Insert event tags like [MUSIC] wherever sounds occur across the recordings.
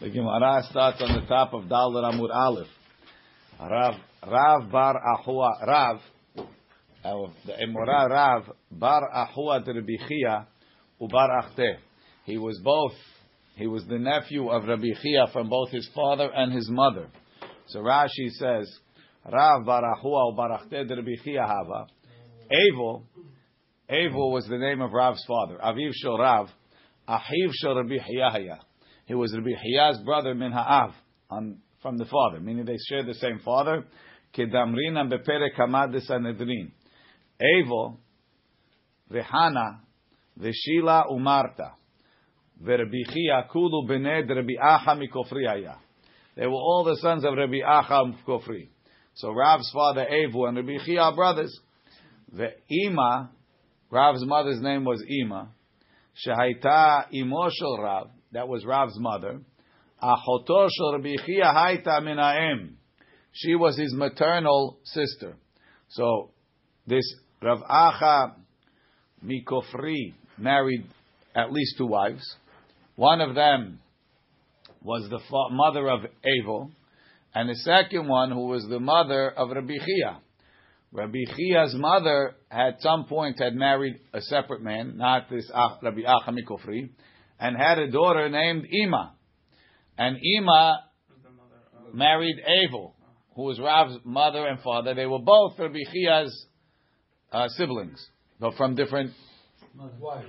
The Gemara starts on the top of Dal Amud Aleph. Rav, Rav Bar Ahua, Rav, the Emora Rav Bar Ahua Rabbi Ubar Achte. He was both, he was the nephew of Rabbi Chia from both his father and his mother. So Rashi says, Rav Bar Ahua Ubar Achte Rabbi Chia Hava. Evo, Evo was the name of Rav's father. Aviv Shel Rav, Ahiv Shel Rabbi Chia he was Rabbi Hiya's brother min ha'av, from the father, meaning they share the same father. Kedamrina beperek hamad Sanhedrin. Evo, v'hana, v'shila umarta, v'Rabbi Chia kulu b'nei Rabbi Acha mikofri They were all the sons of Rabbi Acha mikofri. So Rav's father Evo and Rabbi Chia brothers. The Ima, Rav's mother's name was Ima. Shehaita imoshel Rav that was Rav's mother. Achoto shel Rabbi Chia haita. She was his maternal sister. So this Rav Acha Mikofri married at least two wives. One of them was the mother of Evo, and the second one who was the mother of Rabbi Chia. Rabbi Chia's mother at some point had married a separate man, not this Rabbi Acha Mikofri, and had a daughter named Ima. And Ima married Avel, who was Rav's mother and father. They were both Rabbi Chia's uh, siblings, but from different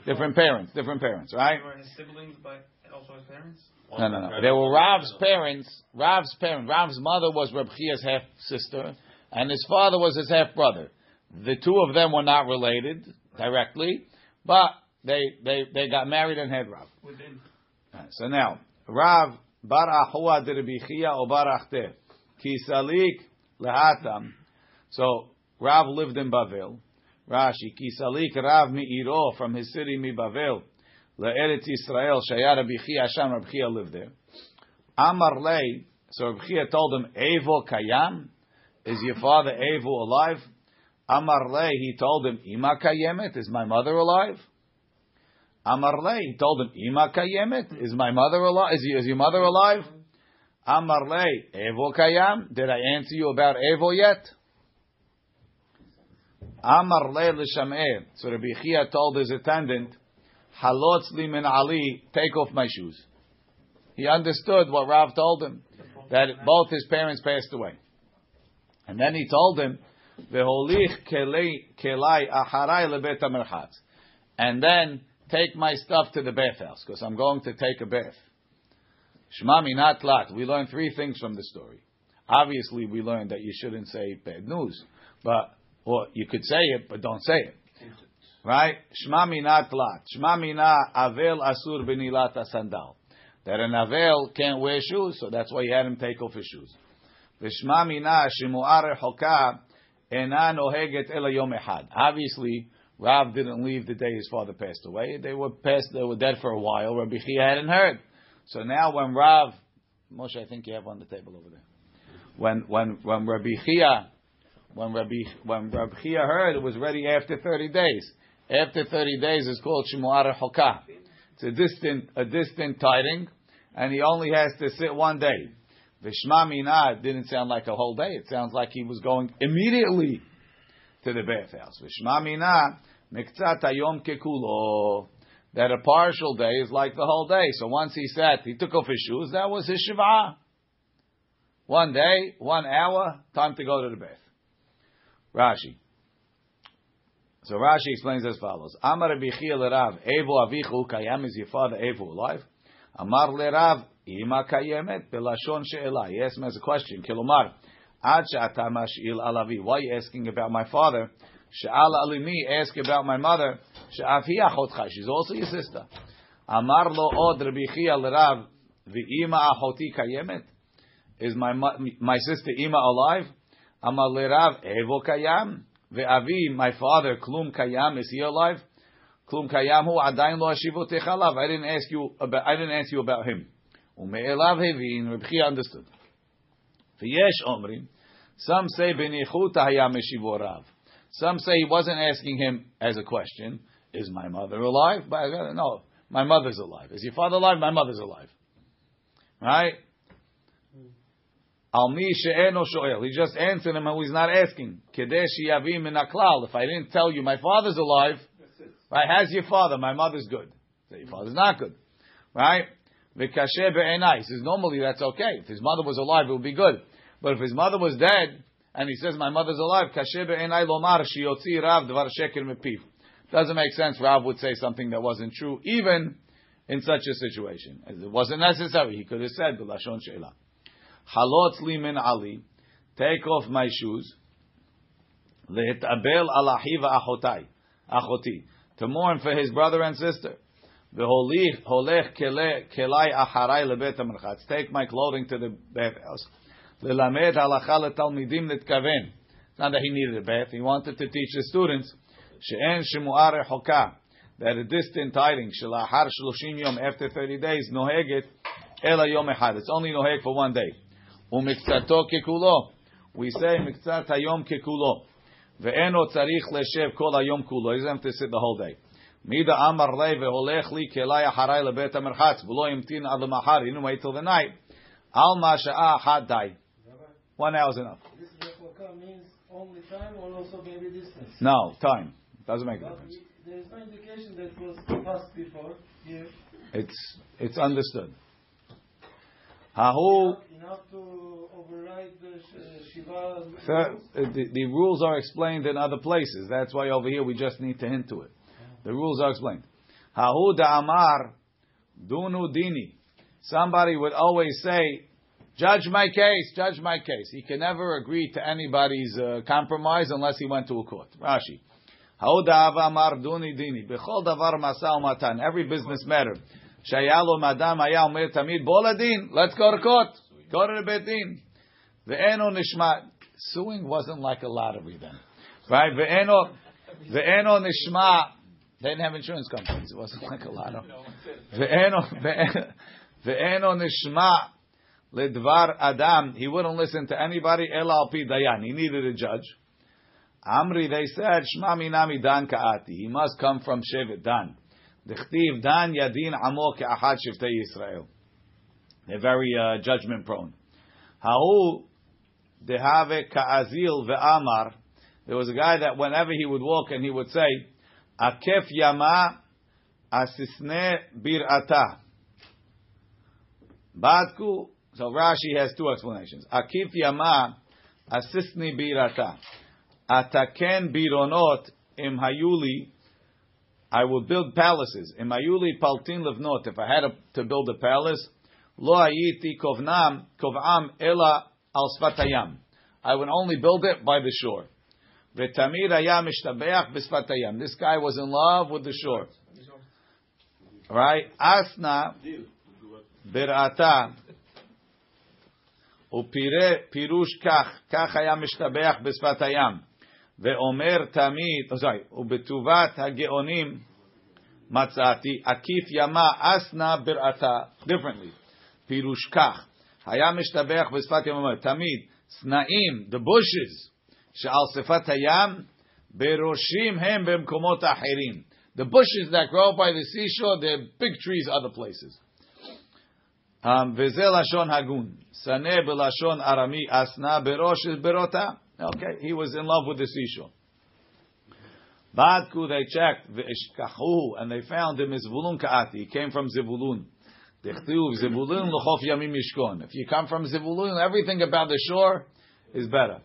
different parents, different parents, right? Were his siblings, but also his parents. No, no, no. They were Rav's parents. Rav's parents. Rav's mother was Rabbi Chia's half sister, and his father was his half brother. The two of them were not related directly, but they they they got married and had Rav. So now Rav bar Ahua de Rabbi Chia or bar Achte Kisalik lehatam. So Rav lived in Bavel. Rashi Kisalik Rav mi'iro from his city mi Bavel leEretz Yisrael shaya Rabbi Chia Sham lived there. Amar lei. So Rabbi Chia told him Evo kayam. Is your father Evo alive? Amar lei. He told him Ima kayemet. Is my mother alive? Amarle, he told him, Ima kayemet, is my mother alive? Is, is your mother alive? Amarle, Evo kayam, did I answer you about Evo yet? Amarle l'shameh, so Rabbi Chia told his attendant, Halotz li min Ali, take off my shoes. He understood what Rav told him, that both his parents passed away. And then he told him, Veholich kelai aharai lebet. And then take my stuff to the bathhouse because I'm going to take a bath. Shmami not lat. We learn three things from the story. Obviously, we learned that you shouldn't say bad news, but or you could say it, but don't say it. Right? Shmami not lat. Shmami na avel asur benilat sandal. That an avel can't wear shoes, so that's why he had him take off his shoes. V'shmami na shimu'ar hoka enan oheget ela yom echad. Obviously, Rav didn't leave the day his father passed away. They were passed, they were dead for a while. Rabbi Chia hadn't heard. So now when Rav, Moshe, I think you have on the table over there. When when when Rabbi Chia, when Rabbi when Rabbi Chia heard, it was ready after thirty days. After thirty days, is called Shemuar Hokah. It's a distant a distant tiding, and he only has to sit one day. Vishma Mina didn't sound like a whole day. It sounds like he was going immediately to the bathhouse. Vishma Mina miktzat ayom kekulo. That a partial day is like the whole day. So once he sat, he took off his shoes. That was his shiva. One day, one hour, time to go to the bath. Rashi. So Rashi explains as follows: Amar Rabbi Rav, Evo avichu kayam is your father Evo alive? Amar lerav ima kayemet belashon she'ela. He asked him as a question. Kilomar Why are you asking about my father? Sha'al alimi, ask about my mother. Sha'afi achotcha, she's also your sister. Amar lo od Rabbi Chia l'Rav, v'ima achoti kayemet. Is my my sister Ima alive? Amar l'Rav, evo kayam. Ve'avi, my father, klum kayam, is he alive? Klum kayam hu adayin lo ashivotech alav. I didn't ask you about, I didn't ask you about him. Ume'elav hevin, Rabbi understood. V'yesh omrim, some say benichuta hayam eshivorav. Some say he wasn't asking him as a question, is my mother alive? But uh, no, my mother's alive. Is your father alive? My mother's alive. Right? Al mi she'eno. He just answered him who he's not asking. Kedesh yavim min aklal. If I didn't tell you my father's alive, right? How's your father? My mother's good. So your father's not good. Right? V'kashe be'enai. He says, normally that's okay. If his mother was alive, it would be good. But if his mother was dead, and he says, my mother's alive, rav. Doesn't make sense. Rav would say something that wasn't true, even in such a situation. It wasn't necessary. He could have said, b'lashon she'ela. Halot li min ali. Take off my shoes. Le'etabel al ahiva achotai. Achoti. To mourn for his brother and sister. Acharai. Take my clothing to the bathhouse. Lelamed halacha letalmidim nitkaven. It's not that he needed a bath. He wanted to teach the students she'en shemu'ar rechoka. That a distant tiding shelahar shloshim yom after 30 days noheget ela yom echad. It's only noheg for one day. ומקצתו ככולו. We say מקצת היום ככולו. ואינו צריך לשב כל היום כולו. He doesn't have to sit the whole day. מידה אמר לי והולך לי כלי אחריי לבית המרחץ, ולא המתין עד למחר, הנה wait till the night. על מה שעה אחת די. One hour is enough. This replica means only time or also maybe distance. No, time. Doesn't make a difference. there is no indication that was passed before here. It's, it's understood. Hahu, Enough to override the sh- uh, Shiva. Sir, uh, the, the rules are explained in other places. That's why over here we just need to hint to it. The rules are explained. Hahu Amar dunu dini. Somebody would always say, "Judge my case, judge my case." He can never agree to anybody's uh, compromise unless he went to a court. Rashi. Hahu Amar duni dini. Bechol davar masa matan. Every business matter. Shayalo madam haya omer tamid boladin. Let's go to court. Go to the beit din. Ve'eno nishma. Suing wasn't like a lottery then, right? Ve'eno, ve'eno nishma. They didn't have insurance companies. It wasn't like a lottery. Ve'eno- ve'eno nishma ledvar adam. He wouldn't listen to anybody. El al pi dayan. He needed a judge. Amri, they said, Shma minami dan ka'ati. He must come from Shevet Dan. Dechtiv Dan yadin amo ke'achad shiftei Yisrael. They're very uh, judgment prone. Ha'u dehave ka'azil ve'amar. There was a guy that whenever he would walk and he would say, Akef yama asisne bir'ata. Badku. So Rashi has two explanations. Akif yama asisni bir'ata. Ataken bironot im hayuli. I will build palaces. Im hayuli paltin levnot. If I had a, to build a palace, lo ayiti kovnam kov'am ela al sfatayam. I would only build it by the shore. V'tamir haya mishtabeach b'sfatayam. This guy was in love with the shore. Right? Asna bir'ata ופire פירוש כך, כך היה משתבח בשפת הים. ואומר תמיד, oh, sorry, ובטובת הגאונים מצאתי, עקיף ימה אסנה ברעתה, differently, פירוש כך, היה משתבח בשפת ים, אומר, תמיד, צנאים, the bushes, שעל שפת הים, בראשים הם במקומות אחרים. The bushes that grow by the seashore, they're big trees other places. Um, וזה לשון הגון. שנא בלשון ארמי אסנה בראש ברותה. Okay, he was in love with the seashore. Badku, they checked, v'eshkachu, and they him him Zivulun ka'ati. He came from Zivulun. Dechtuv, Zivulun l'chof yamim mishkon. If you come from Zivulun, everything about the shore is better.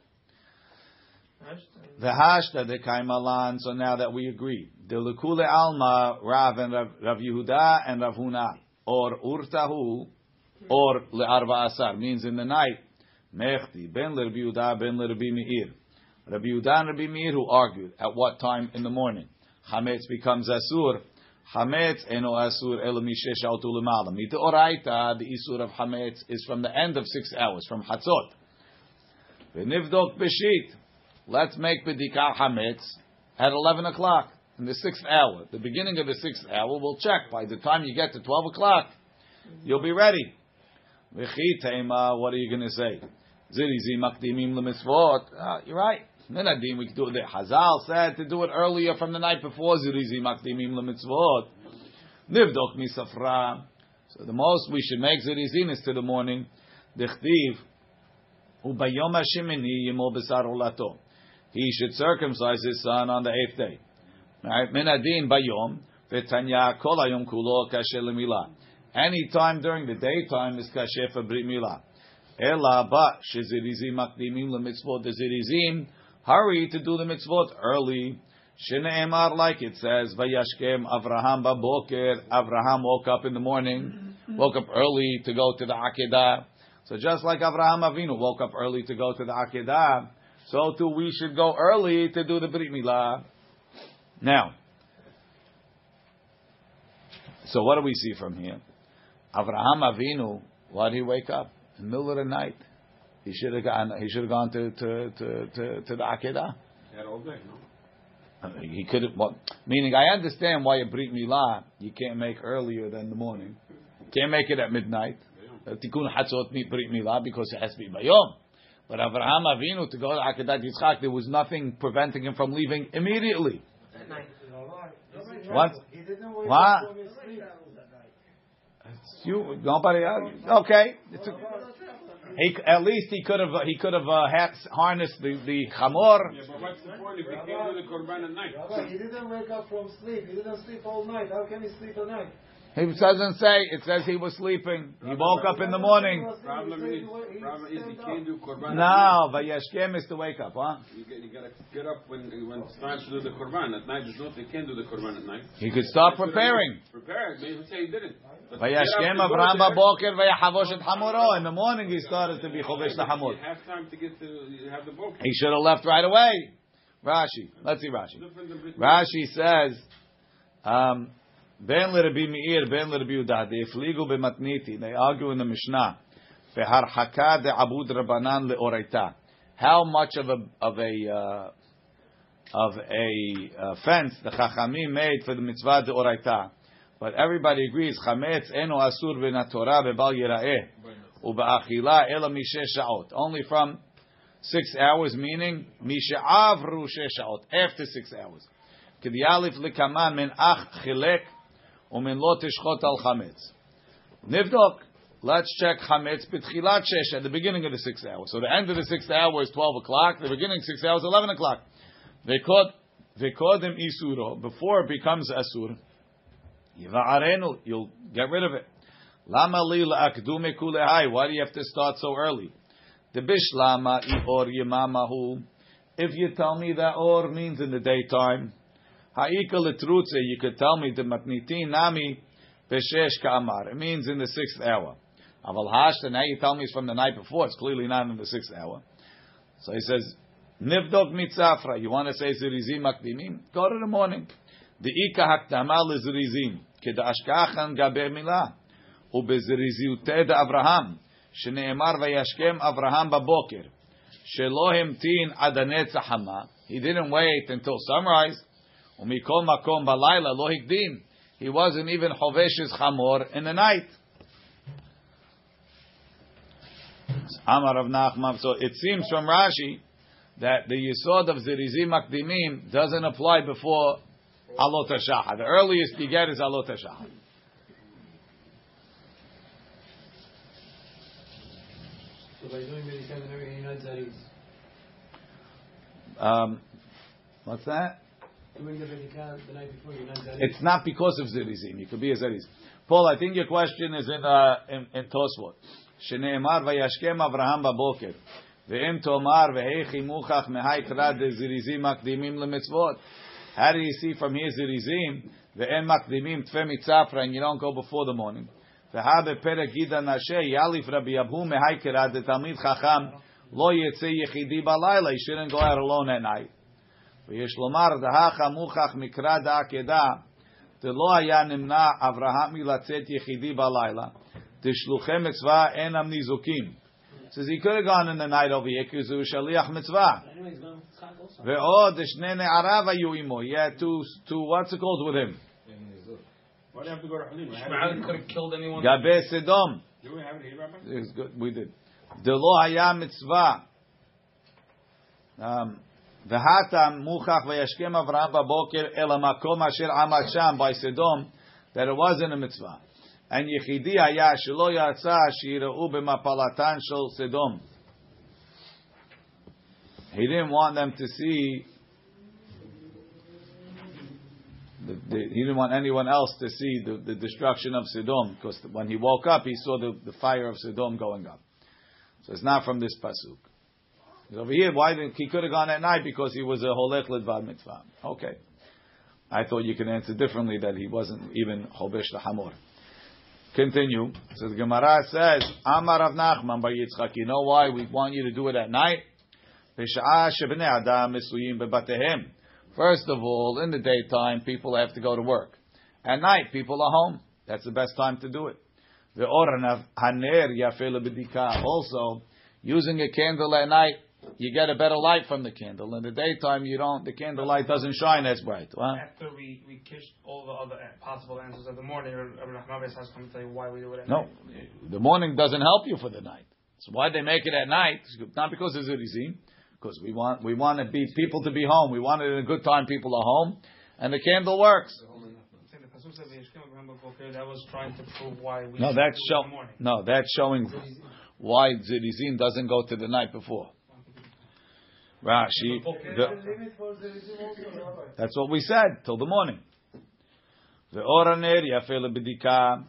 The hashta de kaimalan. So now that we agree, the lekule alma Rav and Rav, Rav Yehuda and Rav Huna, or urtahu, or le'arba asar means in the night. Mechti ben Rabbi Yehuda ben Rabbi Meir. Rabbi Yehuda and Rabbi Meir who argued at what time in the morning. Chametz becomes asur. Chametz eno asur elo mishesh autu lemala. Mita oraita the isur of chametz is from the end of six hours from Hatzot. V'nivdok b'shit. Let's make bedikah chametz at eleven o'clock in the sixth hour. The beginning of the sixth hour, we'll check. By the time you get to twelve o'clock, you'll be ready. V'chi what are you going to say? Zirizi makdimim lemitzvot. Ah, You're right. Minadim, we can do it there. Hazal said to do it earlier from the night before. Zirizi makdimim lemitzvot. Nivdok misafra. So the most we should make zirizin is to the morning. Dichtiv ubayom hashemini yimol olato. He should circumcise his son on the eighth day. Right? Min adin bayom v'tanya kol hayom kulo kasher lemila. Any time during the daytime is kasher for brit milah. Ela ba shezirizim makdimim lemitzvot. Zirizim hurry to do the mitzvot early. Shneemar, like it says, Vayashkem Avraham baboker. Avraham woke up in the morning, mm-hmm. woke up early to go to the Akedah. So just like Avraham Avinu woke up early to go to the Akedah, so too we should go early to do the Brit Milah. Now, so what do we see from here? Avraham Avinu, why did he wake up in the middle of the night? He should have gone. He should have gone to to to to, to the Akedah. Had all day, no? He could have. Well, meaning, I understand why a brit milah you can't make earlier than the morning. Can't make it at midnight. Tikkun hatzot meet brit milah because it has to be bayom. But Avraham Avinu to go to Akedat Yitzchak, there was nothing preventing him from leaving immediately. What? He didn't wake What? up from his sleep. You nobody else? Okay. It's a- he, at least he could have he could have uh, ha- harnessed the the chamor. Yeah, but what's the point if he can't do the korban at night? Rabbi, he didn't wake up from sleep. He didn't sleep all night. How can he sleep at night? He doesn't say. It says he was sleeping. He woke up in the morning. Problem is, problem is he can't do korban. No, but Yashkem is to wake up, huh? You, get, you gotta get up when when it's time to do the korban at night. There's no, you can't do the korban at night. He could start preparing. Prepare. Maybe say he didn't. But Vayashkem get up and go Avraham baboker vayahavosh et hamoro. In the morning he started to be chovesh the hamor. You have time to get to have the book. He should have left right away. Rashi. Let's see Rashi. Different than Brit Rashi says, um, Ben l'Rabbi Meir, Ben l'Rabbi they fligu b'matniti. They argue in the Mishnah. Veharhaka de abud rabanan leoraita. How much of a of a uh, of a uh, fence the Chachamim made for the mitzvah de oraita? But everybody agrees chametz eno asur ben Torah bebal yiraeh ubeachila ela mishe shaot. Only from six hours, meaning misha'avru shaot after six hours. K'dialif likaman min ach chilek umin lo tishchot al chametz. Nivdok. Let's check chametz b'tchilat shesh at the beginning of the sixth hour. So the end of the sixth hour is twelve o'clock. The beginning of the sixth hour is eleven o'clock. Vekod vekodim isuro before it becomes asur. Yiva'arenu, you'll get rid of it. Lama li la'akdume kulehai. Why do you have to start so early? The bishlama i or yimamahu. If you tell me that or means in the daytime, ha'ika letrutze, you could tell me the matnitin nami beshesh ka'amar. It means in the sixth hour. Aval hashta, now you tell me it's from the night before. It's clearly not in the sixth hour. So he says, nivdok mitzafra. You want to say zirizim makdimim? Go to the morning. The ika haktama lezirizim. כדאשכחן גבי מילה, ובזריזיותי דאברהם, שנאמר וישכם אברהם בבוקר, שלא המתין עד הנצח חמה, he didn't wait until sunrise, Umikol makom balayla lo hikdim. He wasn't even choveshes chamor in the night. Amar of Nachman. So it seems from Rashi that the yisod of zirizim makdimim doesn't apply before alot hashaha. The earliest you get is alot hashaha. So by doing Bidikam and everything, he. Um, what's that? It's not because of zirizim. You could be a ziriz. Paul, I think your question is in uh, in, in Tosfot. שנאמר וישכם אברהם בבוקר ואם תאמר והיכי מוכח מהי קרא דזריזים מקדימים למצוות How do you see from here זריזים ואין מקדימים תפה מצפרא and you don't go before the morning והא בפרק גידא נשה יאליף רבי אבהו מהי קרא דתלמיד חכם לא יצא יחידי בלילה he shouldn't go out alone at night ויש לומר דהכה מוכח מקרא דעקדה דלא היה נמנע אברהם מלצאת יחידי בלילה תשלוחי מצווה אינם ניזוקים. says he could have gone in the night over here because he was shaliach mitzvah. Anyway, he's going with Tzchak also. ועוד שני נעריו היו עמו. He had two, two, what's it called with him? Why do you have to go to Halim? Ishmael could have killed anyone. גבי סדום. Do we have it here, Rabbi? It's good, we did. דלא היה מצווה. Um, V'hatam muchach v'yashkem Avram b'boker el ha'makom asher amat sham by Sedom that it wasn't a mitzvah. And Yechidi haya shelo yatsa shira'u b'mapalatan shel Sedom. He didn't want them to see. The, the, he didn't want anyone else to see the, the destruction of Sodom because when he woke up, he saw the, fire of Sodom going up. So it's not from this pasuk. Over here, why did he could have gone at night because he was a holech ledvad mitzvah? Okay, I thought you could answer differently that he wasn't even chobesh hamor. Continue. So the Gemara says, Amar Rav Nachman bar Yitzchak. You know why we want you to do it at night? First of all, in the daytime, people have to go to work. At night, people are home. That's the best time to do it. The. Also, using a candle at night, you get a better light from the candle. In the daytime, you don't. The candle light doesn't shine as bright. Huh? After we, we kissed all the other possible answers of the morning, Rabbi has come to tell you why we do it at No, night. the morning doesn't help you for the night. So why they make it at night? Not because it's a because we want we want to be people to be home. We want it in a good time. People are home, and the candle works. I'm saying the pasuk said "V'yishkem b'hem b'boker," That was trying to prove why we. No, that's show, the morning. no, that's showing why Zirizin doesn't go to the night before. Rashi, the, a limit for the regime also, Rabbi. that's what we said till the morning. The oraner yafel b'dika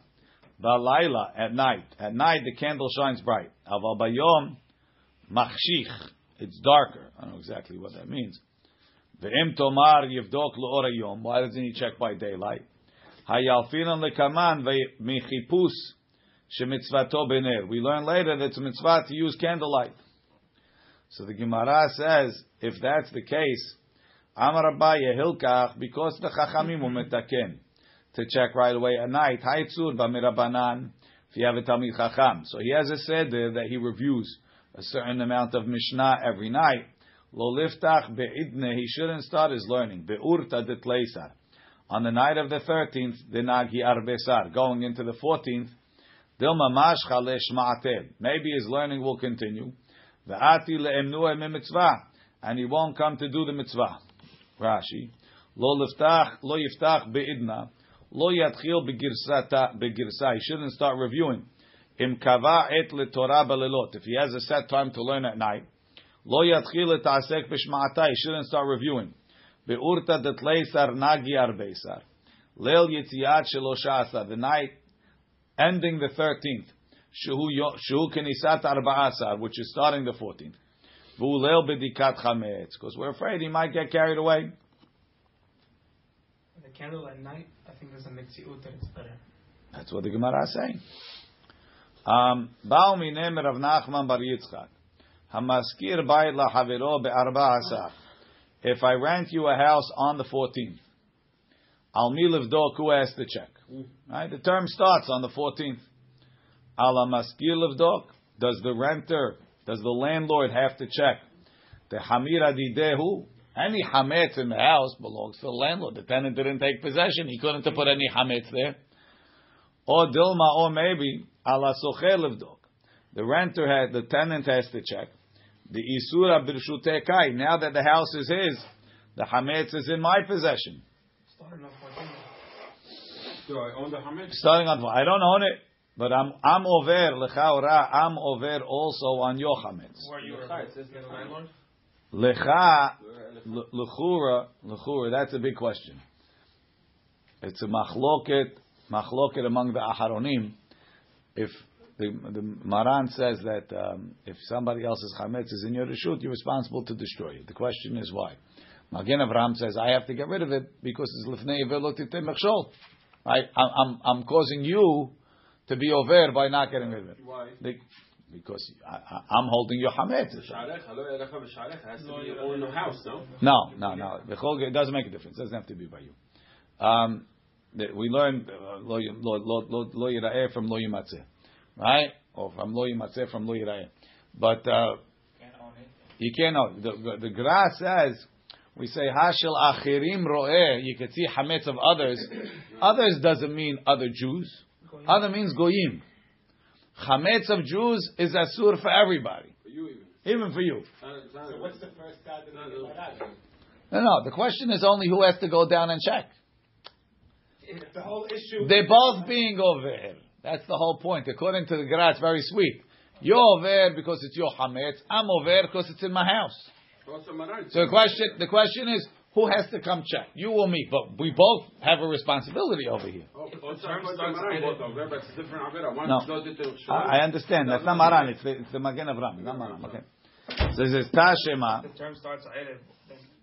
balayla at night. At night the candle shines bright. Aval bayom machshich. It's darker. I don't know exactly what that means. Ve'im tomar yivdok le'or hayom. Why doesn't he check by daylight? Hayalfinan lekaman ve'michipus shemitzvato bener. We learn later that it's a mitzvah to use candlelight. So the Gemara says, if that's the case, Amar Abaye Hilkach, because the Chachamim will metaken to check right away at night. Haitzur b'mirabanan, if you have a Talmid Chacham. So he has a seder that he reviews a certain amount of Mishnah every night. Lo liftach be'idne, he shouldn't start his learning. Be'urta detleisar. On the night of the 13th, dinagi arbesar. Going into the 14th, dilma mashcha le'shma'atel. Maybe his learning will continue. Ve'ati le'emnuah mitzvah. And he won't come to do the mitzvah. Rashi. Lo liftach, lo yiftach be'idna. Lo yatchil begirsa. He shouldn't start reviewing. Im kava et letorah belelot. If he has a set time to learn at night, lo yatchil etasek b'shma'ata. He shouldn't start reviewing. Be'urta detleisar nagi arbeisar. Leil yitziat shelosha. The night ending the 13th. Shuhu yo- shuhu kenisat arba'asar, which is starting the 14th. V'u leil b'dikat chametz. Because we're afraid he might get carried away. The candle at night, I think there's a mitziut that it's better. That's what the Gemara is saying. Um, Ba'u minem Rav Nachman bar Yitzchak. Hamaskir bayit lahaviro be'arba asar. If I rent you a house on the 14th, al mi livdok, who has to check? Right? The term starts on the 14th. Al maskir livdok. Does the renter, does the landlord have to check? The hamira didehu. Any hametz in the house belongs to the landlord. The tenant didn't take possession. He couldn't have put any hametz there. Or dilma, or maybe ala socher livdok. The renter had, the tenant has to check. The isura birshutekai. Now that the house is his, the hametz is in my possession. Starting off 14. Do I own the hametz? Starting on, I don't own it, but I'm I'm over lechaora. I'm over also on your hametz. Who are you? It says You're the landlord? Lecha lechura lechura. That's a big question. It's a machloket machloket among the aharonim. If the, the Maran says that um, if somebody else's chametz is in your reshut, you're responsible to destroy it. The question is why. Magen Avraham says I have to get rid of it because it's lifnei velotite mechshol. I'm, I'm I'm causing you to be over by not getting rid of it. Why? The- because I, I, I'm holding your chametz. Sha'arecha, lo yelecha b'sha'arecha. Has to be your own house, no? No, no, no. Bechol- It doesn't make a difference. It doesn't have to be by you. Um, that we learned uh, lo y- lo lo lo lo yira'eh from lo yimatzeh, right? Or from lo yimatzeh from lo yira'eh. But uh, Can't own it. you can't. The, the, the Gra says we say hashel achirim ro'eh. You can see hametz of others. Others doesn't mean other Jews. Other means goyim. Chametz of Jews is asur for everybody, For you even. even for you. So what's the first card No, no. The question is only who has to go down and check. The whole issue. They're both being over. here. That's the whole point. According to the Gemara, it's very sweet. You're over because it's your hametz. I'm over because it's in my house. So the question, the question is, who has to come check? You or me? But we both have a responsibility over here. Oh, If the also, term also starts Maran, edited- both of them, but it's different Avera. One No. is loaded to I I understand. That's not Maran. It's the, it's the Magen Avram. Not Maran. Okay. So it says Tashema. The term starts edit.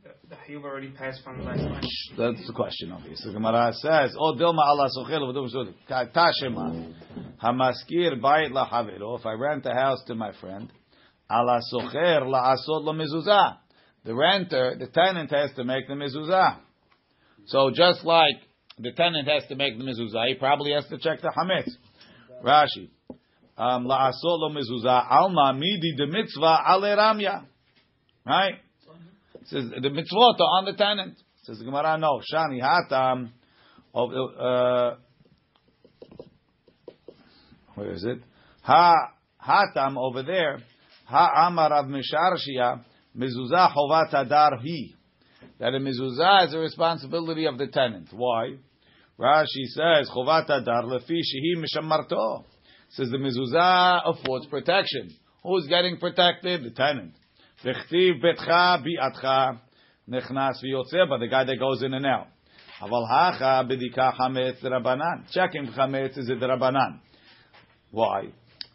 The, the already passed from the last line. That's the question, obviously. The Gemara says, "O dilma Allah sochel v'dum zud." Tashema. Hamaskir bayit lahaviro. If I rent a house to my friend, Allah socher la'asod la mezuzah. The renter, the tenant has to make the mezuzah. So just like the tenant has to make the mezuzah, he probably has to check the hametz. Rashi. Um, la'asod lo mezuzah alma midi de mitzvah ale ramya. Right? Says the mitzvot are on the tenant. Says the Gemara, no. Shani hatam. Of, uh, where is it? Ha hatam over there. Ha amar Rav Misharshia mezuzah chovat adar hi. That a mezuzah is a responsibility of the tenant. Why? Rashi says chovat adar lefi shehi mishamarto. Says the mezuzah affords protection. Who's getting protected? The tenant. V'chtiv betcha bi'atcha nechnas v'yotzeh, but the guy that goes in and out. Aval hacha b'dika chametz drabanan. Checking chametz is a drabanan. Why?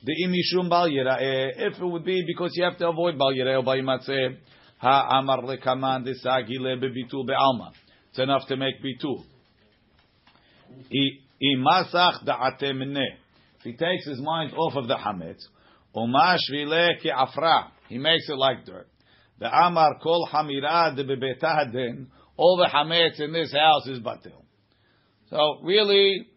The imishum bal. If it would be because you have to avoid bal yira'eh or bal yimatzeh. Ha amar lekaman desagi le bebitul be'alma. It's enough to make bitul. Imasach da'ate mineh. If he takes his mind off of the hametz, umash vile ki afra. He makes it like dirt. The amar kol hamira de bebetah. All the hametz in this house is batil. So really,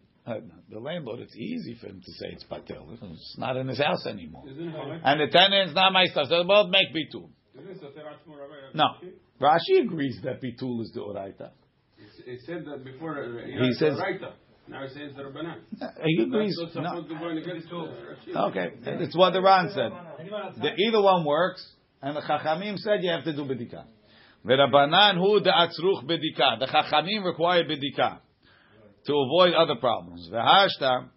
the landlord, it's easy for him to say it's batil. It's not in his house anymore. Isn't it Hametz? And the tenant's not my stuff. So both make bitul. Isn't it Soter Atzmo Rabbi? No. Rashi agrees that bitul is the oraita. He said that before. uh, He says- Raita. Now he says the Rabbanan. He agrees. No. supposed to go against uh, Okay, it's what the Ran said. The, either one works, and the Chachamim said you have to do bedika. V'Rabbanan hu da'atzruch bedika. The Chachamim require bedika to avoid other problems. V'hashta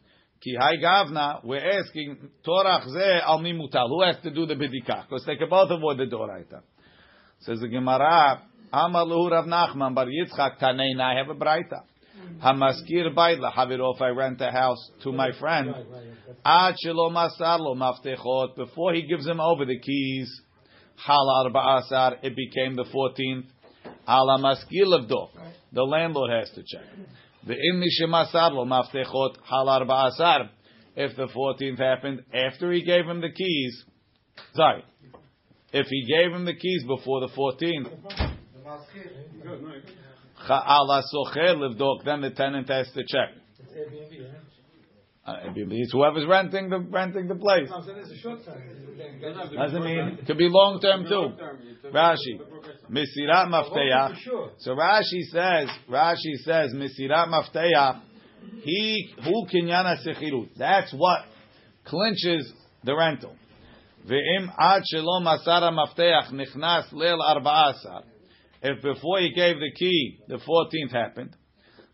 ki hay gavna. We're asking torach ze al mimutal. Who has to do the bedika? Because they can both avoid the doraita. Says the Gemara. Amar lehu Rav Nachman bar Yitzchak Taneina. I have a braita. Hamaskir bayit lahaviro. If I rent a house to my friend. Ad shelo masar lo maftechot. Before he gives him over the keys, hal arba'asar, it became the 14th. Ala maskil levdok. The landlord has to check. The imni shemasar lo maftechot, hal arba'asar. If the 14th happened after he gave him the keys, sorry. If he gave him the keys before the 14th, Good, no, good. ala socher levdok, then the tenant has to check. It's whoever's renting the renting the place. No, I'm saying it's a short time. Doesn't mean it could be long term too. Rashi, Misirat Mafteach. So Rashi says, Rashi says, Misirat Mafteach. He who kinyana sechirut. That's what clinches the rental. Ve'im ad shelo masara mafteach nichnas leil arba'asar. If before he gave the key, the 14th happened,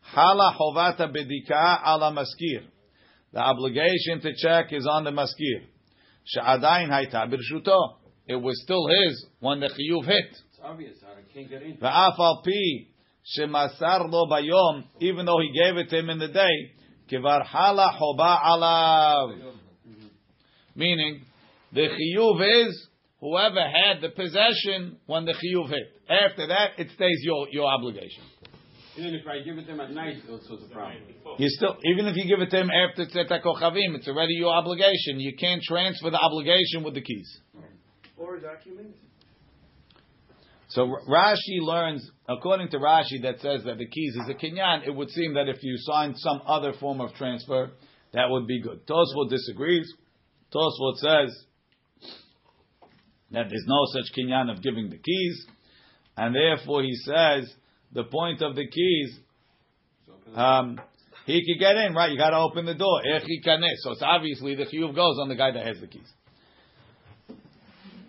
hala hovata bedika ala maskir. The obligation to check is on the maskir. She'adayin hayta birshuto. It was still his when the chiyuv hit. It's obvious. I can't get in. Va'af al pi shemasar lo bayom, even though he gave it to him in the day, kivar hala hoba alav. Meaning, the chiyuv is whoever had the possession when the chiyuv hit. After that, it stays your, your obligation. Even if I give it to him at night, also the problem. You still, even if you give it to him after tzeta kochavim, it's already your obligation. You can't transfer the obligation with the keys. Or document. So R- Rashi learns, according to Rashi, that says that the keys is a kinyan. It would seem that if you signed some other form of transfer, that would be good. Tosfot disagrees. Tosfot says that there's no such kinyan of giving the keys, and therefore he says the point of the keys. Um, he could get in, right? You got to open the door. So it's obviously the chiyuv goes on the guy that has the keys.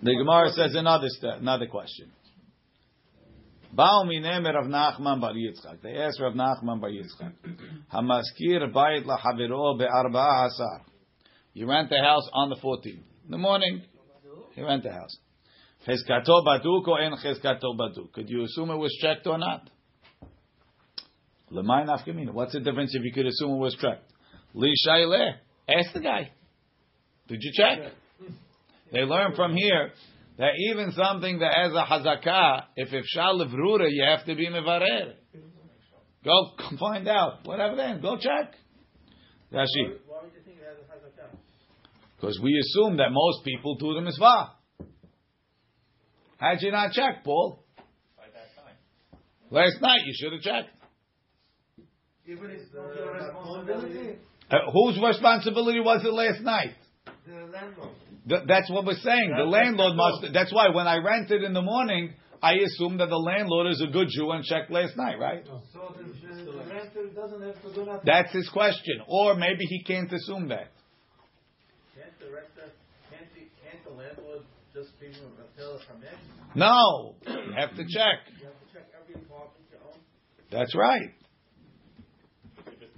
The Gemara says another st- another question. They asked Rav Nachman bar Yitzchak. Hamaskir bayit lahaviro be'arba'a asar. You rent the house on the 14th. In the morning, you rent the house. Chizkato baduk or en chizkato baduk? Could you assume it was checked or not? Lemay nafkamina. What's the difference if you could assume it was checked? Li shayleh. Ask the guy. Did you check? They learn from here that even something that has a hazakah, if ifshal levrura, you have to be mevarer. Go find out. Whatever then, go check. Rashi. Why would you think it has a hazakah? Because we assume that most people do the mitzvah. How'd you not check, Paul? By that time. Last night you should have checked. Even it's not your responsibility, Uh, whose responsibility was it last night? the landlord. Th- that's what we're saying. The landlord must. That's why when I rented in the morning, I assumed that the landlord is a good Jew and checked last night, right? So the, the, the renter doesn't have to do nothing. That's his question. Or maybe he can't assume that. Can't the renter, can't the, can't the landlord just be a tell from it? No, you have to check. You have to check every apartment you own. That's right.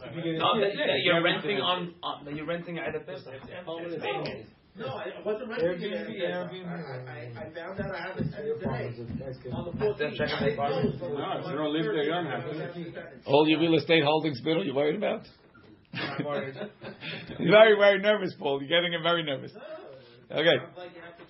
No, that, that you're renting on, on that you're renting at a business. No, I wasn't renting it. Airbnb, I, I, I found out I have it today. a tax case. On the fourteenth. check the apartment. No, if you don't live there, you don't have to. All your real estate holdings, Bill, you worried about? [LAUGHS] You're very, very nervous, Paul. You're getting him very nervous. Okay.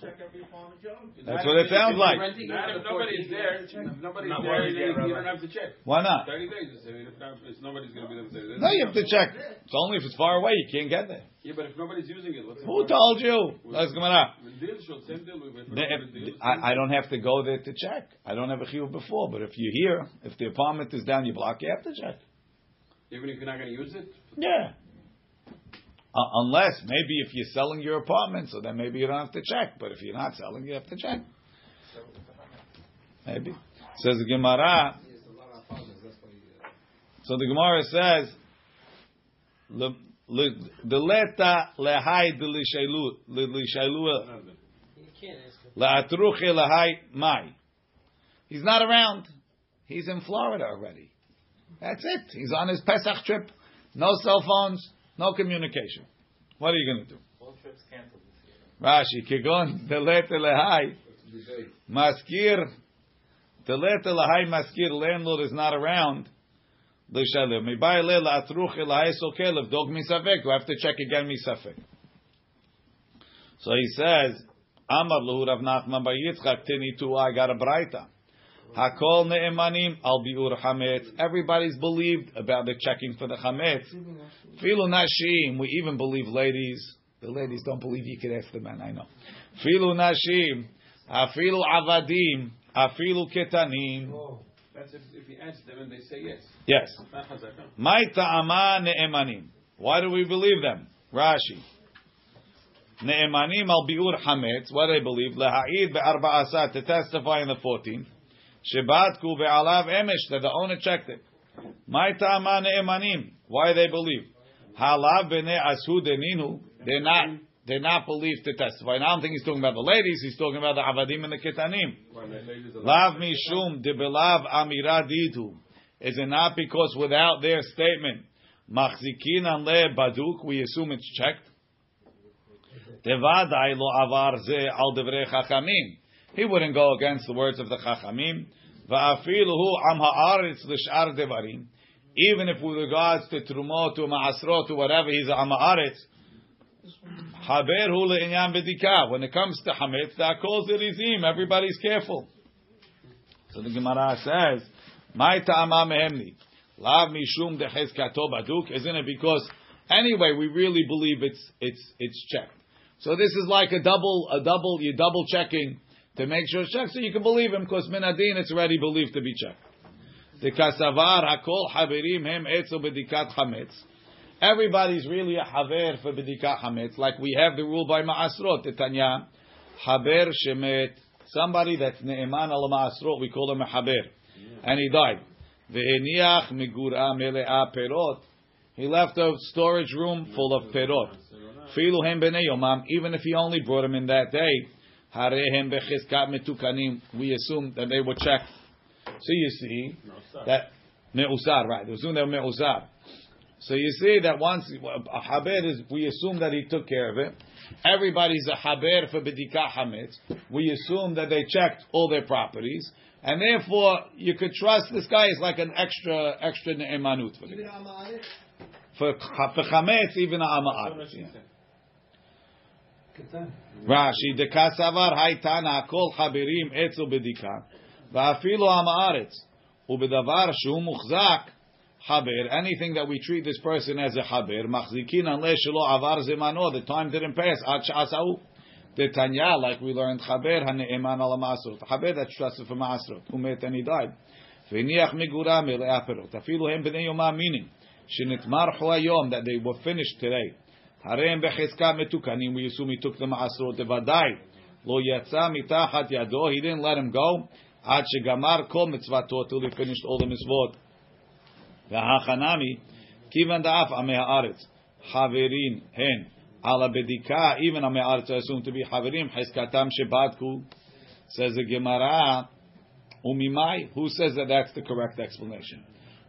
Sounds like you have to check every apartment you own. That's what it sounds like. Not if nobody's there. If nobody's Not there, you you don't have to check. Why not? Thirty days. is- If not- if nobody's going to be there for thirty days. No, you have to check. It's only if it's far away. You can't get there. Yeah, but if nobody's using it, what's Who point? told you? Let's come on up. Deal, short, same deal. If The- nobody's if- deal, I, I don't have to go there to check. I don't have a chiyuv before, but if you're here, if the apartment is down your block, you have to check. Even if you're not going to use it, Yeah. Uh, unless maybe if you're selling your apartment, so then maybe you don't have to check. But if you're not selling, you have to check. Maybe says the Gemara. So the Gemara says, "Le- le- "Deleta lehai delishailu delishailu laatruche lehai mai." He's not around. He's in Florida already. That's it. He's on his Pesach trip. No cell phones, no communication. What are you going to do? All trips canceled Rashi, kigon delete lehai maskir delete lehai maskir. Landlord is not around. L'shalem mibay le la'atruch lehai sokelev dog misafek. You have to check again misafek. So he says, Amar lehu Rav Nachman bar Yitzchak tini tu. I got a brayta. Hakol ne'emanim al biur hametz. Everybody's believed about the checking for the chametz. Filu nashim. We even believe ladies. The ladies don't believe you could ask the men. I know. Filu nashim. Afilu avadim. Afilu ketanim. Oh, that's if, if you ask them and they say yes. Yes. My ta'ama ne'emanim. Why do we believe them? Rashi. Ne'emanim al biur hametz. What do they believe? Leha'id be'arba asat. To testify in the 14th. Shebatku be'alav emesh. That the owner checked it. My ta'ama ne'emanim. Why they believe? Halav b'ne asu deninu. They're not, they're not believed to testify. And I don't think he's talking about the ladies. He's talking about the avadim and the ketanim. Lav mishum de belav amira didu. Is it not because without their statement, machzikin le baduk, we assume it's checked? Devadai lo avar ze al devrei chachamim. He wouldn't go against the words of the chachamim. Va'afilu hu am ha'aretz l'shar devarim. Even if with regards to trumot, to ma'asrot, to whatever, he's am ha'aretz. Le'inyan. When it comes to hametz, that calls it izim. Everybody's careful. So the Gemara says, "My ta'ama mehemni, lav mishum dechezkato baduk." Isn't it because anyway we really believe it's it's it's checked? So this is like a double a double you're double checking to make sure it's checked, so you can believe him because minadin it's already believed to be checked. The kasavar hakol haverim hem etzo bedikat chametz. Everybody's really a haver for bedikat chametz, like we have the rule by Ma'asrot, Tanya, haber shemet, somebody that's ne'eman al Ma'asrot, we call him a haber, and he died. Ve'eniach migura mele'a perot, he left a storage room full of perot. Filu hem yomam, even if he only brought him in that day, harehem bechizkat metukanim, we assume that they were checked. So you see that me'usar, right? They assume they're me'usar. So you see that once a haber is, we assume that he took care of it. Everybody's a haber for bedika hametz. We assume that they checked all their properties, and therefore you could trust this guy is like an extra extra ne'emanut for the Even guy. Ama'aret? For for chametz, even a So Yeah. he said. Katan. רש"י דקסבר הייתנא כל חברים עצו בדיקה ואפילו עם הארץ ובדבר שהוא מוחזק חבר anything that we treat this person as a חבר מחזיקין unless שלא עבר זמנו the time didn't pass עד שעשהו דתניא like we learned חבר הנאמן על המעשרות חבר that's trusted for מעשרות הוא מת and he died והניח מגורה מלאה פירות אפילו הם בני יומם meaning שנתמרחו היום that they were finished today הרי הם בחזקה מתוקנים, we assume he took the מעשרות, בוודאי לא יצא מתחת ידו, he didn't let him go, עד שגמר כל מצוותו, till he finished all the מצוות. והחנמי, כיוון דאף עמי הארץ, חברים הן, על הבדיקה, even עמי הארץ are assumed to be חברים, חזקתם שבדקו, says the Gemara, וממאי, who says that that's the correct explanation?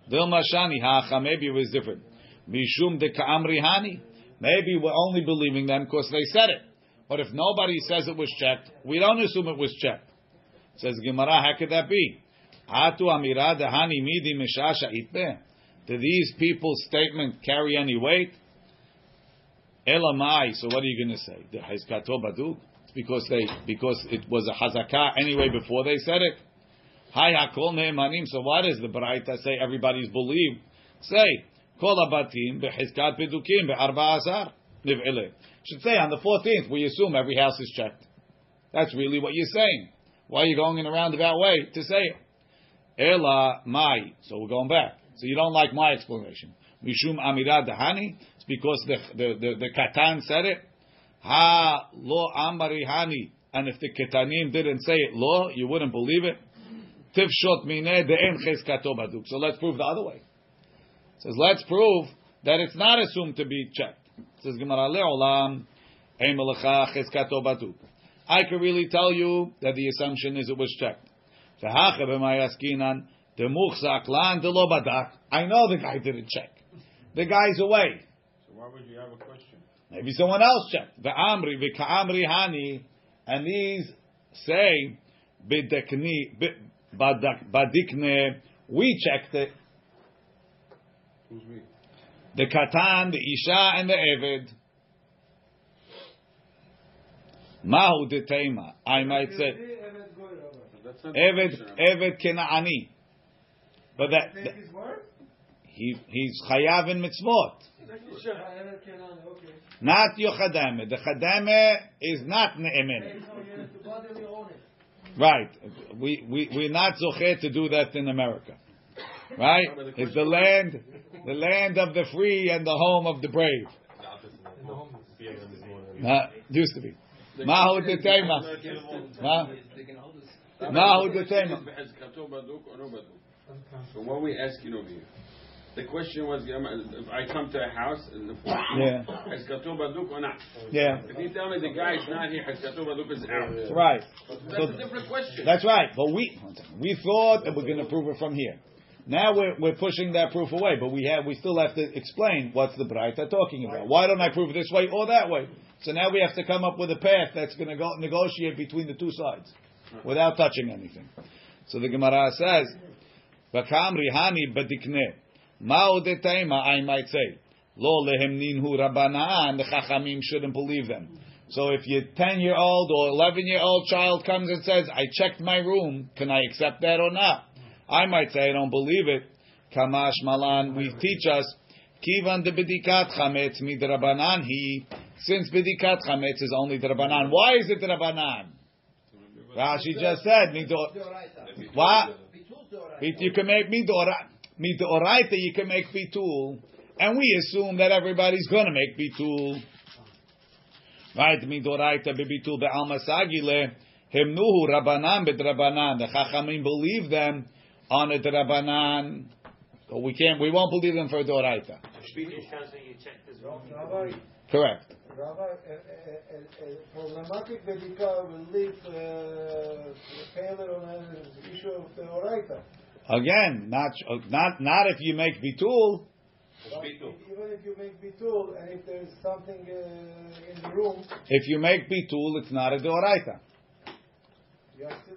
דילמה שני, האחה, maybe it was different. משום דקאמרי הני, Maybe we're only believing them because they said it. But if nobody says it was checked, we don't assume it was checked. Says Gemara, how could that be? Amira dehani midi mishasha itbe. Do these people's statement carry any weight? Elamai. So what are you going to say? The hezkato? It's because they because it was a hazakah anyway before they said it. Hi hakol. So why does the Baraita say everybody's believed? Say Kol abatim behizkat bedukim be'arba asar niv'ile. Should say on the 14th we assume every house is checked. That's really what you're saying. Why are you going in a roundabout way to say it? Ela mai. So we're going back. So you don't like my explanation. Mishum amirad dahani. It's because the the the, the katan said it. Ha lo amari hani. And if the ketanim didn't say it, lo, you wouldn't believe it. Tifshot mineh de'en chezkato baduk. So let's prove the other way. Says, let's prove that it's not assumed to be checked. Says, Gemara le'olam, ein melecha chezkato baduk. I can really tell you that the assumption is it was checked. V'hacha b'mayaskinan, demuchzak lan delo badak. I know the guy didn't check. The guy's away. So why would you have a question? Maybe someone else checked. V'amri v'ka'amri hani, and these say badikne. We checked it. The katan, the isha, and the eved. Mahu de tema. I might say Evet goy, Rabbi. So that's not the eved eved kenaani. But that, that he he's chayav in mitzvot, Sure. Evet Kenan, okay. not your chadame. The chadame is not ne'emen. Hey, no, you have to bother your own it. Right. We we we're not zocher to do that in America. Right? It's the land, the land of the free and the home of the brave. And the homeless. Uh, used to be. The Mahu question is- detema. it's not- Ma? The Mahu question is detema. behezkato baduk or no baduk. Unconscious. So what we asking over here? The question was, if I come to a house and the Yeah. hezkato baduk or not? Yeah. If you tell me the guy is not here, hezkato baduk is out. Right. That's So a different question. that's right. But we we thought that we're going to prove it from here. Now we're, we're pushing that proof away, but we have we still have to explain what's the Braita talking about. Why don't I prove it this way or that way? So now we have to come up with a path that's going to negotiate between the two sides without touching anything. So the Gemara says, "V'kamri hani badikne ma'u detema." I might say, "Lo lehem ninhu rabbanan." The Chachamim shouldn't believe them. So if your ten year old or eleven year old child comes and says, "I checked my room," can I accept that or not? I might say, "I don't believe it." Kamash malan, we teach us. Kivan de bedikat chametz midrabanan he. Since bedikat chametz is only drabanan, why is it drabanan? Rashi just said midor. What? You can make midora, midoraita. You can make bitul, and we assume that everybody's going to make bitul. Right? Midoraita bebitul be'alma sagile hemnuhu rabanan bedrabanan. The chachamim believe them on a drabanan, but we can't. We won't believe them for a doraita. Correct. Rabbi, a, a, a, a problematic bedika will leave eh, uh, failure on an issue of the oraita. Again, not not not if you make bitul. But Even if you make bitul, and if there is something uh, in the room, If you make bitul, it's not a deoraita.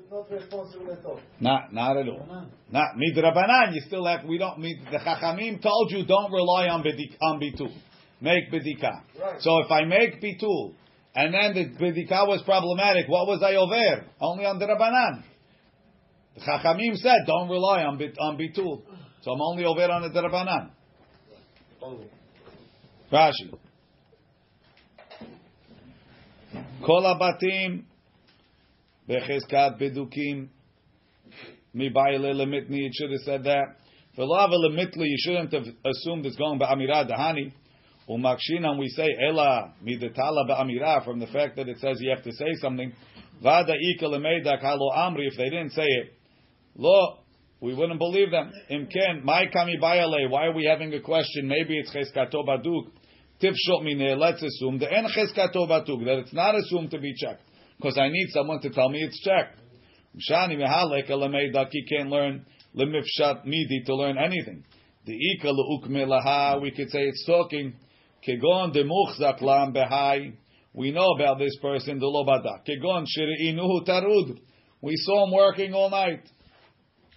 You are still not responsible at all. Not not at all. Not midrabanan. You still have. We don't. The chachamim told you don't rely on bedik, on bitul. Make bedika. Right. So if I make bitul and then the bedika was problematic, what was I over? Only on the rabbanan. The chachamim said don't rely on bit, on bitul. So I'm only over on the rabbanan. Rashi. Kol habatim becheskat bedukim mibayile lemitni. It should have said that. For lava lemitli, you shouldn't have assumed it's going by amira dahani. Umakshinan, we say ela midetala ba'amira from the fact that it says you have to say something. Vada ika lemeida kalo amri. If they didn't say it, lo, we wouldn't believe them. Imken, my kami bayale. Why are we having a question? Maybe it's cheskato baduk. Tifshot mine. Let's assume the en cheskato baduk that it's not assumed to be checked because I need someone to tell me it's checked. Shani mehalek elameida ki can't learn lemifshat midi to learn anything. The ika leukme laha. We could say it's talking. Kegon de muchzak lam behai. We know about this person, the lobada. Kegon shiri'inuhu tarud. We saw him working all night.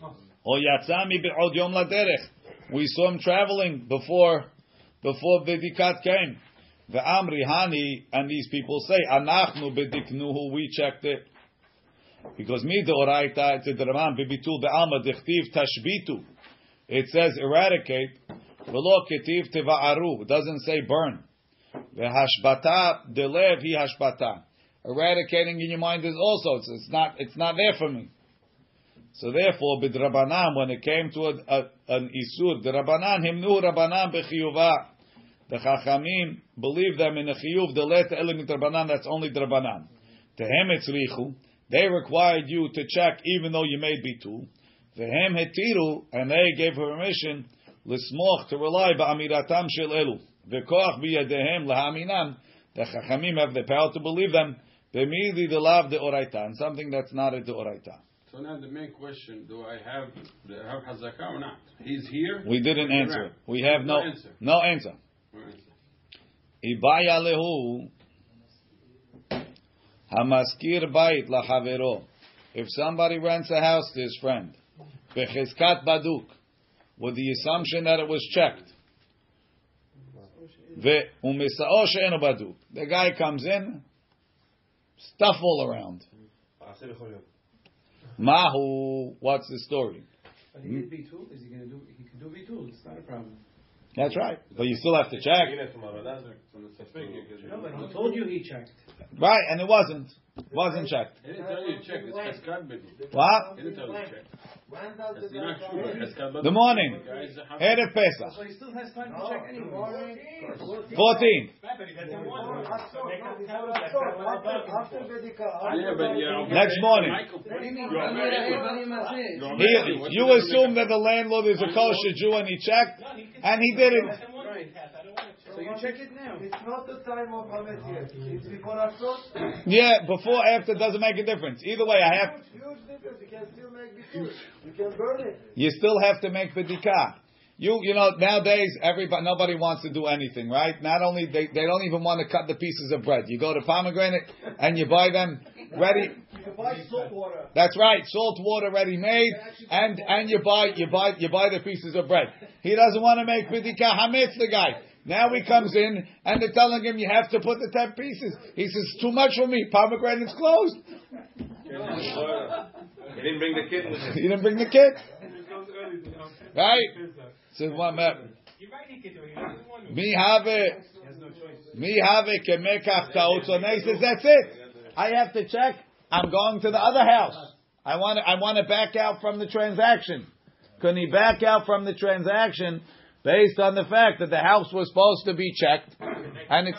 O yatzami be'od yom laderech. We saw him traveling before before Vidikat came. The Amri Hani and these people say, Anachnu bediknuhu, we checked it. Because me the bibitul tashbitu. It says eradicate, velo ketiv teva'aru. It doesn't say burn. The V'hashbata delev hi hashbata. Eradicating in your mind is also, it's, it's not, it's not there for me. So therefore, bidrabanan, when it came to a, a, an isur, the rabbanan himnu rabbanan bechiyuva. The chachamim believe them in a chiyuv. The let elim rabbanan. That's only drabanan. Tehem etzrichu. They required you to check even though you made bitul. Vehem hetiru, and they gave permission lismoch to rely ba'amiratam shel elu. V'koach biyadehem lahaminam. The chachamim have the power to believe them. B'mili the lav de oraita, and something that's not a de oraita. So now the main question: Do I have do I have hazaka or not? He's here. We didn't answer. around. We have no No answer. no answer. Ibaya lehu hamaskir bait lachavero. If somebody rents a house to his friend, becheskat baduk, with the assumption that it was checked. The guy comes in, stuff all around. Mahu, what's the story? But he did B2, is he going to do, he can do B2, it's not a problem. That's right, but you still have to check, No, but he told you he checked. right? And it wasn't, wasn't checked. He didn't tell you to check. It's cheskat bedu. What? He didn't tell you to check. When does That's the you're not guy sure. come in? Cheskat bedu. The morning. The guys Erev Pesach. So he still has time to No, check anyway. morning. 14. After Bedika. Yeah, but yeah. okay. Next morning. Michael, you mean? You're I'm American. here, You're He, American. What's you the assume that the landlord is a kosher Jew and he checked, and he didn't. Right. So you check it now. It's not the time of Hametz yet. It's before Asot. Yeah, before, after doesn't make a difference. Either way, I have. Huge, huge difference. You can still make bitul. You can burn it. You still have to make bedikah. You, you know, nowadays everybody, nobody wants to do anything, right? Not only they, they don't even want to cut the pieces of bread. You go to pomegranate and you buy them ready. You buy salt water. That's right, salt water ready made, and and you buy you buy you buy the pieces of bread. He doesn't want to make bidika hametz the guy. Now he comes in and they're telling him you have to put the ten pieces. He says too much for me. Pomegranate's closed. He didn't bring the kid with him. He didn't bring the kid, right? So what happened? Me have it. Me have it. Kemekach taut. So now he says that's it. I have to check. I'm going to the other house. I want to, I want to back out from the transaction. Can he back out from the transaction based on the fact that the house was supposed to be checked and it's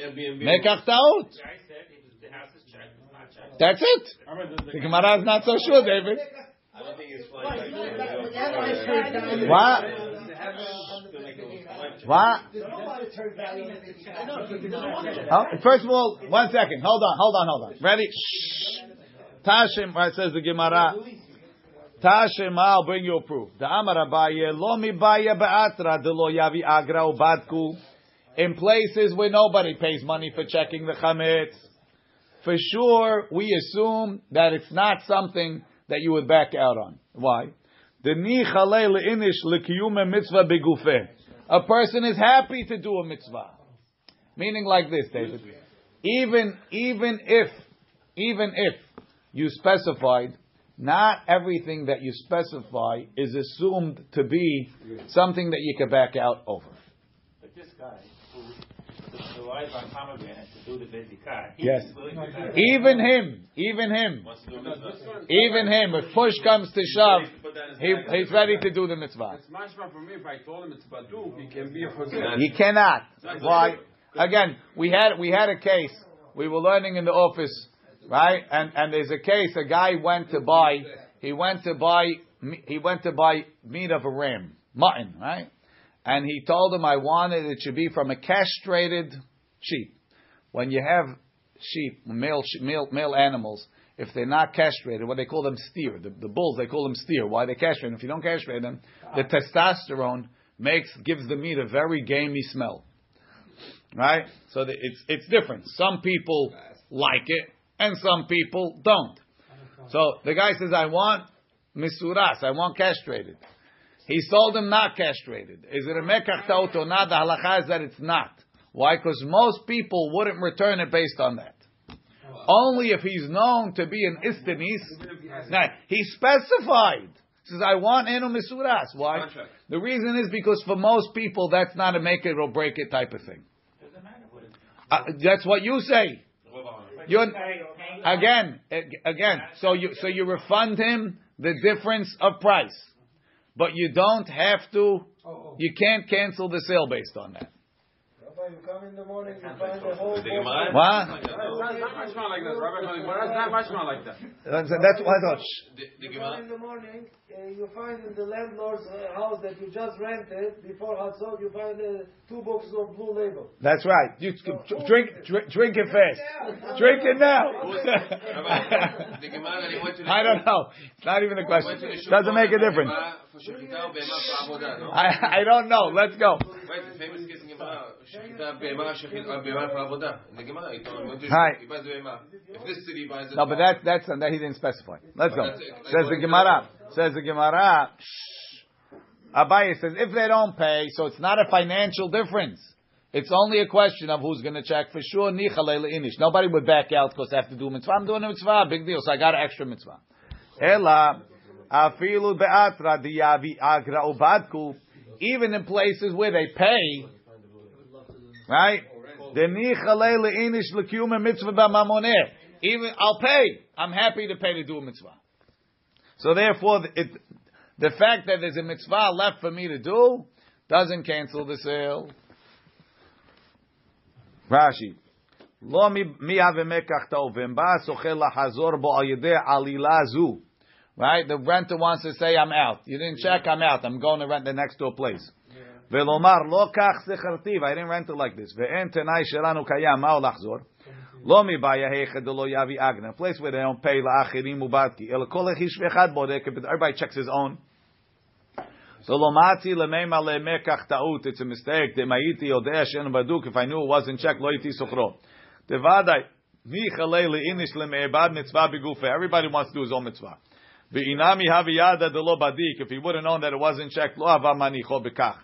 Airbnb. mekach taut? That's it. The Gemara is not so sure, David. I don't think it's like. What? What? There's no monetary value in it. I know, so you don't want it. Oh, first of all, one second. Hold on, hold on, hold on. Ready? Shh. Tashim, right, says the Gemara. Tashim, I'll bring you a proof. The Amar Abaye, lo mi baya be'atra, de lo yavi agra u badku. In places where nobody pays money for checking the chametz, for sure, we assume that it's not something that you would back out on. Why? The ni chalei le'inish lekiyume mitzvah begufeh. A person is happy to do a mitzvah. Meaning like this, David. Even, even if, even if you specified, not everything that you specify is assumed to be something that you can back out over. But this guy, who relies on pomegranate to do the Bezikah, Yes. he's willing to back Even him, even him, Wants to do a mitzvah. even him, if push comes to shove, Put that in his he, he's ready to do the mitzvah. It's mashma for me. If I told him it's badu, he can be a choseh. He cannot. Why? Again, we had we had a case. We were learning in the office, right? And and there's a case. A guy went to buy. He went to buy. He went to buy meat of a ram, mutton, right? And he told him, I wanted it should be from a castrated sheep. When you have sheep, male male male animals, if they're not castrated, what they call them steer. The, the bulls they call them steer. Why they castrate them? If you don't castrate them, the testosterone makes gives the meat a very gamey smell. Right? So the, it's it's different. Some people like it, and some people don't. So the guy says, "I want misuras. I want castrated." He sold him not castrated. Is it a mekach taut or not? The halacha is that it's not. Why? Because most people wouldn't return it based on that. Only if he's known to be an istanis. Now, he specified. He says, I want enu misuras. Why? The reason is because for most people, that's not a make it or break it type of thing. Doesn't matter what it- Uh, that's what you say. You're, again, again. So you so you refund him the difference of price, but you don't have to. Oh, oh. You can't cancel the sale based on that the morning, you find the whole. What? What? That's not like that. Rabbi Malik, what is that like that? That's why not. The Gemara. In the morning, uh, you find in the landlord's uh, house that you just rented before Hatzot, you find uh, two boxes of blue label. That's right. You so drink, drink, drink, it fast. drink it now. [LAUGHS] I don't know. It's not even a question. Doesn't make a difference. I, I don't know. Let's go. Right, the famous case in Gemara, shechita בהמה, shechita בהמה for avodah. In the Gemara, he told him, went to Hi. shul, he buys the בהמה. If this city buys it, No, but that that's that he didn't specify. Let's go. But that's- Says the Gemara. Says the Gemara. shh. Abaye says if they don't pay, so it's not a financial difference. It's only a question of who's going to check for sure. Nichalei inish. Nobody would back out because they have to do a mitzvah. I'm doing a mitzvah, big deal. So I got an extra mitzvah. Ela afilu be'atra diyavi agra ubadku. Even in places where they pay, right? The nichalei inish lekiyum mitzvah b'mamoneh. Even I'll pay. I'm happy to pay to do a mitzvah. So therefore, it, the fact that there's a mitzvah left for me to do doesn't cancel the sale. Rashi. לא מי המקח תאובן בא סוחר לחזור בו על ידי עלילה זו. Right? The renter wants to say, I'm out. You didn't check, I'm out. I'm going to rent the next door place. ולומר, לא כך זכרתיו, I didn't rent it like this. ואין תנאי שלנו קיים, מהו לחזור? לא מבעיה היכד דלא יביא אגנה. A place where they don't pay לאחרים ובדקי. אלא כל איש ואחד בודק, but everybody checks his own. So lo mati lemeima lemekach taut. It's a mistake. Dema'iti יודע שאין בדוק. If I knew it wasn't checked, לא הייתי סוחרו. Devadai. Nichalei leinish lemeibad mitzvah begufe. Everybody wants to do his own mitzvah. Ve'inami haviyada de lo badik. If he would have known that it wasn't checked, lo hava manicho bekach.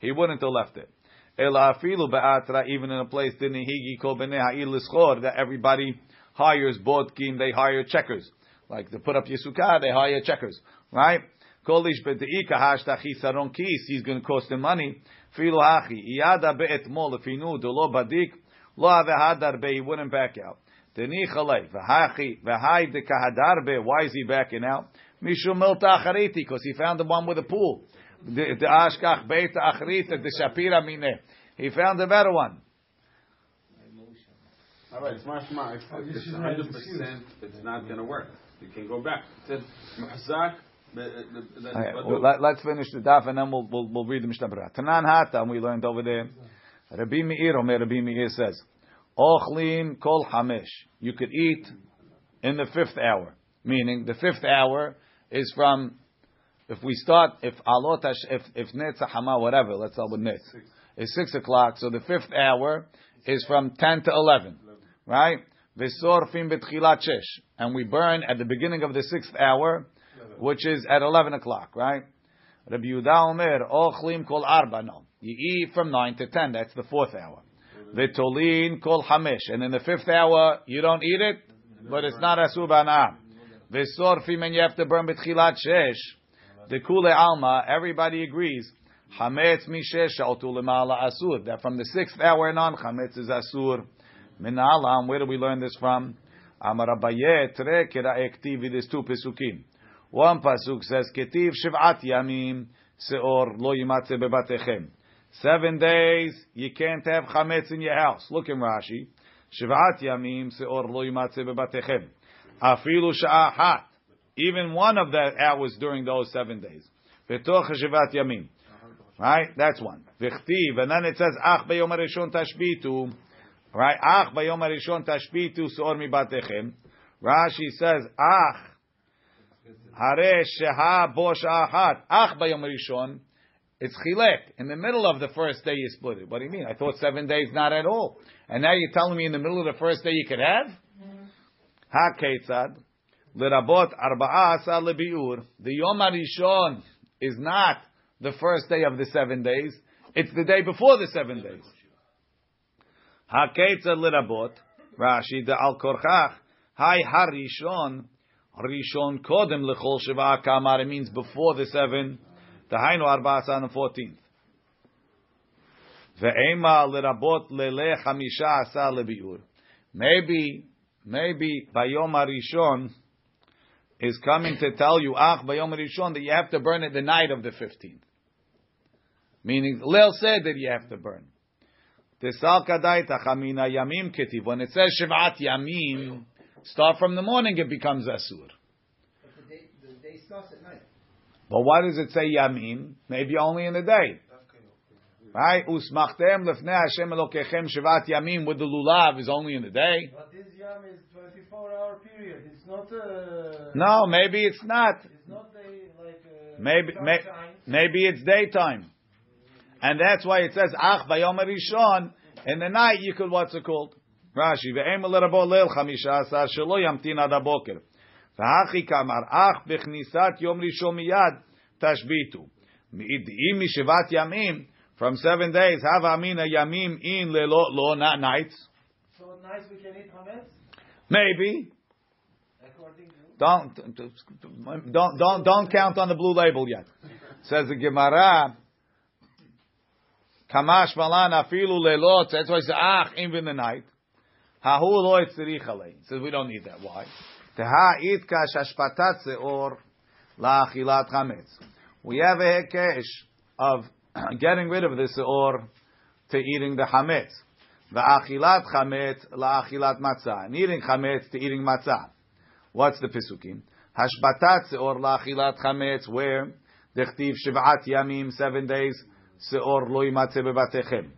He wouldn't have left it. Even in a place that everybody hires bodkim, they hire checkers. Like to put up Yisukah, they hire checkers. Right? He's going to cost him money. If he knew he wouldn't back out. Why is he backing out? Because he found the one with a pool. The the ashkach beit acharita, the shapira mineh. He found a better one. All right, it's mashma. If Oh, this it's not hundred an excuse. percent, it's not going to work. You can go back. It says muhzak But, uh, the- the- Okay, but well, let, us finish the daf and then we'll, we'll, we'll read the Mishnah Berurah. Tanan Hatam, we learned over there. Rabbi Meir, Omer Rabbi Meir says, Ochlin kol hamish. You could eat in the fifth hour. Meaning, the fifth hour is from, if we start, if alotash, if, if netzah hama, whatever, let's start with netz. It's six o'clock, so the fifth hour is from 10 to 11. Right? V'sorfim betchilat shesh. And we burn at the beginning of the sixth hour, which is at 11 o'clock, right? Rabbi Yehuda Omer, ochlim kol arba, no. You eat from 9 to 10, that's the fourth hour. V'tolin kol hamish, And in the fifth hour, you don't eat it, but it's not asur b'ana'am. V'sorfim, and you have to burn betchilat shesh. The kule alma, everybody agrees, Hametz mishesh sha'otu lemala asur. That from the sixth hour and on, chametz is asur. Min alam, where do we learn this from? Amar Abaye, tre kira ektivi, there's two pesukim. One pasuk says, ketiv shiv'at yamim, seor lo yimatze bebatechem. Seven days, you can't have chametz in your house. Look in Rashi. Shiv'at yamim, seor lo yimatze bebatechem. Afilu sha'ahat. Even one of the hours during those seven days. Betoch shiv'at yamim. Right? That's one. V'chtiv. And then it says, ach b'yom harishon tashbitu. Right? Ach b'yom harishon tashbitu seor mi batechem. Rashi says, ach. Hare sheha bo sha'ahat. Ach b'yom harishon. It's chilek. In the middle of the first day you split it. What do you mean? I thought seven days not at all. And now you're telling me in the middle of the first day you could have? Mm-hmm. Ha ketzad. L'rabot arba'a asar lebiur. The Yom HaRishon is not the first day of the seven days. It's the day before the seven days. Ha ketzad l'rabot. Rashi the al korchach. Hai harishon. Rishon kodem lechol shiva kamar. It means before the seven. The hainu arba'a asar on the fourteenth. Ve'ema l'rabot lele chamisha asar lebiur. Maybe, maybe by Yom Harishon is coming to tell you, Ach Bayom Harishon, that you have to burn it the night of the 15th. Meaning, Lil said that you have to burn. Tesal kadai tachamina yamim ketiv. When it says Shivat yamim, start from the morning, it becomes Asur. But the day, the day starts at night. But why does it say yamim? Maybe only in the day. Right? Usmachtem lefnei Hashem elokechem Shivat yamim with the lulav is only in the day. But this yam is 24 hour period. It's not uh No, maybe it's not. It's not a, like uh Maybe, may, maybe it's daytime. And that's why it says, Ach bayom rishon, in the night you could, what's it called? Rashi, ve'em l'rabo leil chamisha asar, shelo yamtin ad aboker. V'hachi kamar, ach bechnisat yom rishon miyad, tashbitu. Mi'id'im mishivat yamim, from seven days, have amina yamim in lelo, lo, not nights. So at night we can eat hametz Maybe. Don't, don't, don't, don't count on the blue label yet. Says the Gemara, Kamash malan afilu lelot. That's why it says, ach, even the night. Hahu lo etzirich alei. Says we don't need that. Why? Teha itka shashpatat seor la'achilat chametz. We have a hekesh of [CLEARS THROAT] getting rid of this seor to eating the chametz. Va'achilat chametz la'achilat matzah. And eating chametz to eating matzah. What's the pisukim? Hashbatat seor la'achilat chametz, where dechtiv shiv'at yamim, seven days, seor lo yimatze bebatechem.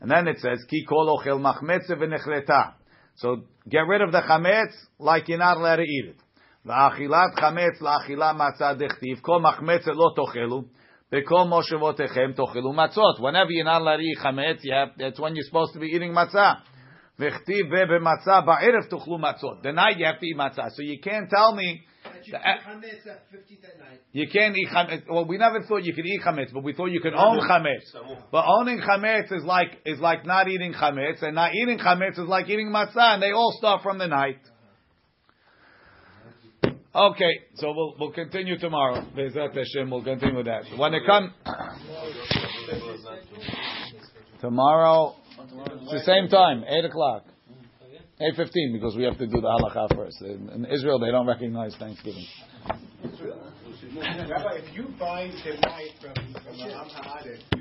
And then it says, ki kol ochel machmetze v'nechreta. So get rid of the chametz like you're not allowed to eat it. V'achilat chametz la'achilat matzah dechtiv, kol machmetze lo tochelu, Bekol moshevotechem tochelu matzot. Whenever you're not allowed to eat chametz, you have, that's when you're supposed to be eating matzah. V'chtiv be'matzah ba'erev tochlu matzot. The night you have to eat matzah. So you can't tell me you The- eat hametz at 15th at night. you can't eat chametz. Well, we never thought you could eat chametz, but we thought you could own chametz. But owning chametz is like is like not eating chametz, and not eating chametz is like eating matzah, and they all start from the night. Okay, so we'll we'll continue tomorrow. Be'ezrat Hashem, we'll continue with that. When it comes tomorrow, it's the same time, eight o'clock, eight fifteen, because we have to do the halacha first. In, in Israel, they don't recognize Thanksgiving. Rabbi, if you buy the from, from